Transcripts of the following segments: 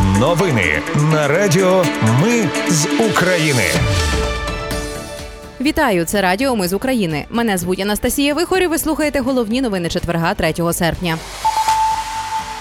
Новини на Радіо Ми з України. Вітаю, це Радіо Ми з України. Мене звуть Анастасія Вихорі. Ви слухаєте головні новини четверга, 3 серпня.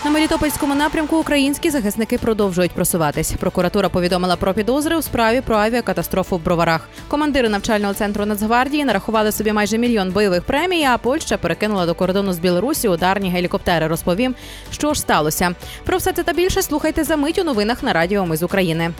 На Мелітопольському напрямку українські захисники продовжують просуватись. Прокуратура повідомила про підозри у справі про авіакатастрофу в Броварах. Командири навчального центру Нацгвардії нарахували собі майже мільйон бойових премій. А Польща перекинула до кордону з Білорусі ударні гелікоптери. Розповім, що ж сталося. Про все це та більше слухайте за мить у новинах на Радіо Ми з України.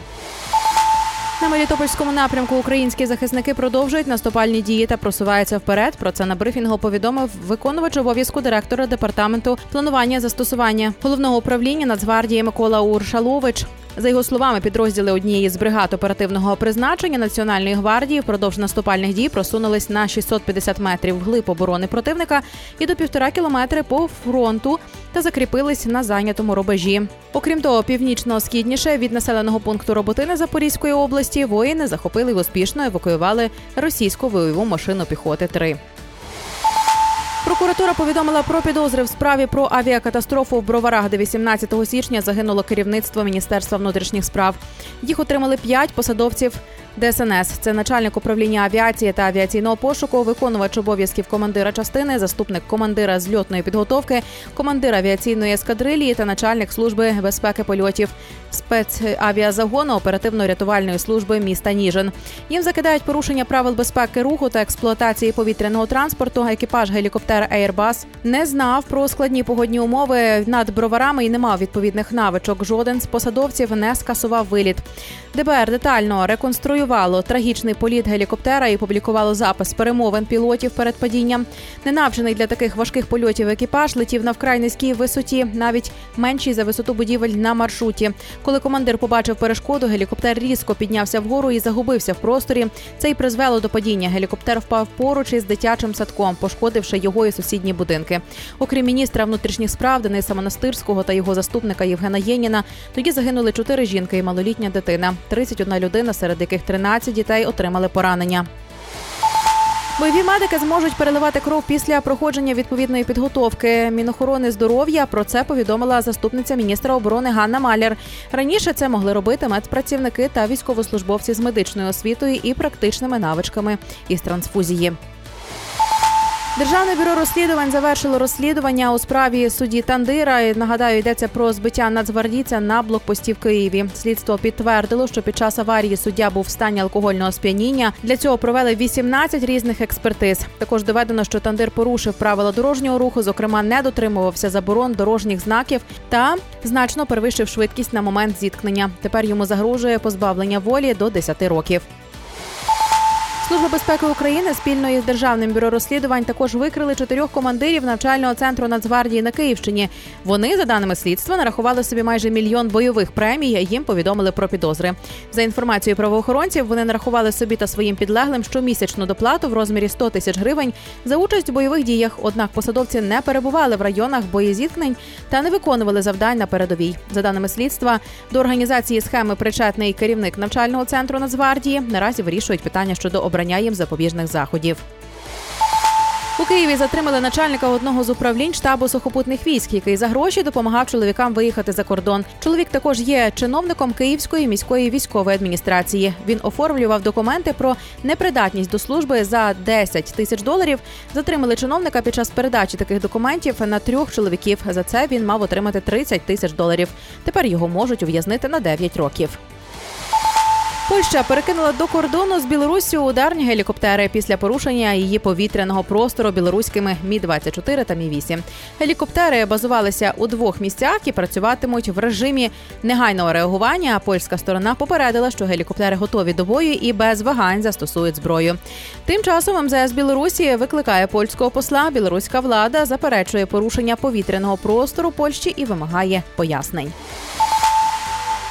На Мелітопольському напрямку українські захисники продовжують наступальні дії та просуваються вперед. Про це на брифінгу повідомив виконувач обов'язку директора департаменту планування застосування головного управління Нацгвардії Микола Уршалович. За його словами, підрозділи однієї з бригад оперативного призначення Національної гвардії впродовж наступальних дій просунулись на 650 метрів вглиб оборони противника і до півтора кілометри по фронту та закріпились на зайнятому рубежі. Окрім того, північно-східніше від населеного пункту Роботини Запорізької області воїни захопили і успішно евакуювали російську бойову машину піхоти 3 Прокуратура повідомила про підозри в справі про авіакатастрофу в Броварах, де 18 січня загинуло керівництво Міністерства внутрішніх справ. Їх отримали п'ять посадовців ДСНС. Це начальник управління авіації та авіаційного пошуку, виконувач обов'язків командира частини, заступник командира зльотної підготовки, командир авіаційної ескадрилії та начальник служби безпеки польотів спецавіазагону оперативно-рятувальної служби міста Ніжин. Їм закидають порушення правил безпеки руху та експлуатації повітряного транспорту. Екіпаж гелікоптера Airbus не знав про складні погодні умови над броварами і не мав відповідних навичок. Жоден з посадовців не скасував виліт. ДБР детально реконструювало трагічний політ гелікоптера і публікувало запис перемовин пілотів перед падінням. Ненавчений для таких важких польотів екіпаж летів на вкрай низькій висоті, навіть меншій за висоту будівель на маршруті. Коли командир побачив перешкоду, гелікоптер різко піднявся вгору і загубився в просторі. Це й призвело до падіння. Гелікоптер впав поруч із дитячим садком, пошкодивши його і сусідні будинки. Окрім міністра внутрішніх справ Дениса Монастирського та його заступника Євгена Єніна, тоді загинули чотири жінки і малолітня дитина. 31 людина, серед яких 13 дітей отримали поранення. Бойові медики зможуть переливати кров після проходження відповідної підготовки. Мінохорони здоров'я про це повідомила заступниця міністра оборони Ганна Маляр. Раніше це могли робити медпрацівники та військовослужбовці з медичною освітою і практичними навичками із трансфузії. Державне бюро розслідувань завершило розслідування у справі судді Тандира. Нагадаю, йдеться про збиття нацгвардійця на блокпості в Києві. Слідство підтвердило, що під час аварії суддя був в стані алкогольного сп'яніння. Для цього провели 18 різних експертиз. Також доведено, що Тандир порушив правила дорожнього руху, зокрема, не дотримувався заборон дорожніх знаків та значно перевищив швидкість на момент зіткнення. Тепер йому загрожує позбавлення волі до 10 років. Служба безпеки України спільно із державним бюро розслідувань також викрили чотирьох командирів навчального центру Нацгвардії на Київщині. Вони, за даними слідства, нарахували собі майже мільйон бойових премій. Їм повідомили про підозри. За інформацією правоохоронців, вони нарахували собі та своїм підлеглим щомісячну доплату в розмірі 100 тисяч гривень за участь у бойових діях. Однак посадовці не перебували в районах боєзіткнень та не виконували завдань на передовій. За даними слідства, до організації схеми причетний керівник навчального центру Нацгвардії наразі вирішують питання щодо обрання обрання їм запобіжних заходів. У Києві затримали начальника одного з управлінь штабу сухопутних військ, який за гроші допомагав чоловікам виїхати за кордон. Чоловік також є чиновником Київської міської військової адміністрації. Він оформлював документи про непридатність до служби за 10 тисяч доларів. Затримали чиновника під час передачі таких документів на трьох чоловіків. За це він мав отримати 30 тисяч доларів. Тепер його можуть ув'язнити на 9 років. Польща перекинула до кордону з Білоруссю ударні гелікоптери після порушення її повітряного простору білоруськими мі 24 та мі 8 Гелікоптери базувалися у двох місцях і працюватимуть в режимі негайного реагування. Польська сторона попередила, що гелікоптери готові до бою і без вагань застосують зброю. Тим часом МЗС Білорусі викликає польського посла. Білоруська влада заперечує порушення повітряного простору Польщі і вимагає пояснень.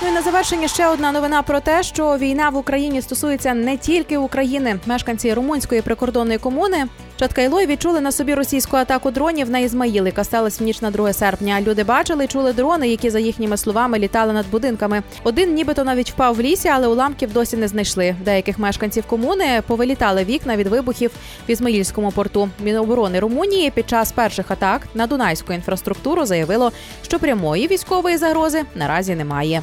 Ну і на завершення ще одна новина про те, що війна в Україні стосується не тільки України. Мешканці румунської прикордонної комуни Чаткайлої відчули на собі російську атаку дронів на Ізмаїл, яка сталася в ніч на 2 серпня. Люди бачили чули дрони, які за їхніми словами літали над будинками. Один нібито навіть впав в лісі, але уламків досі не знайшли. Деяких мешканців комуни повилітали вікна від вибухів в Ізмаїльському порту. Міноборони Румунії під час перших атак на дунайську інфраструктуру заявило, що прямої військової загрози наразі немає.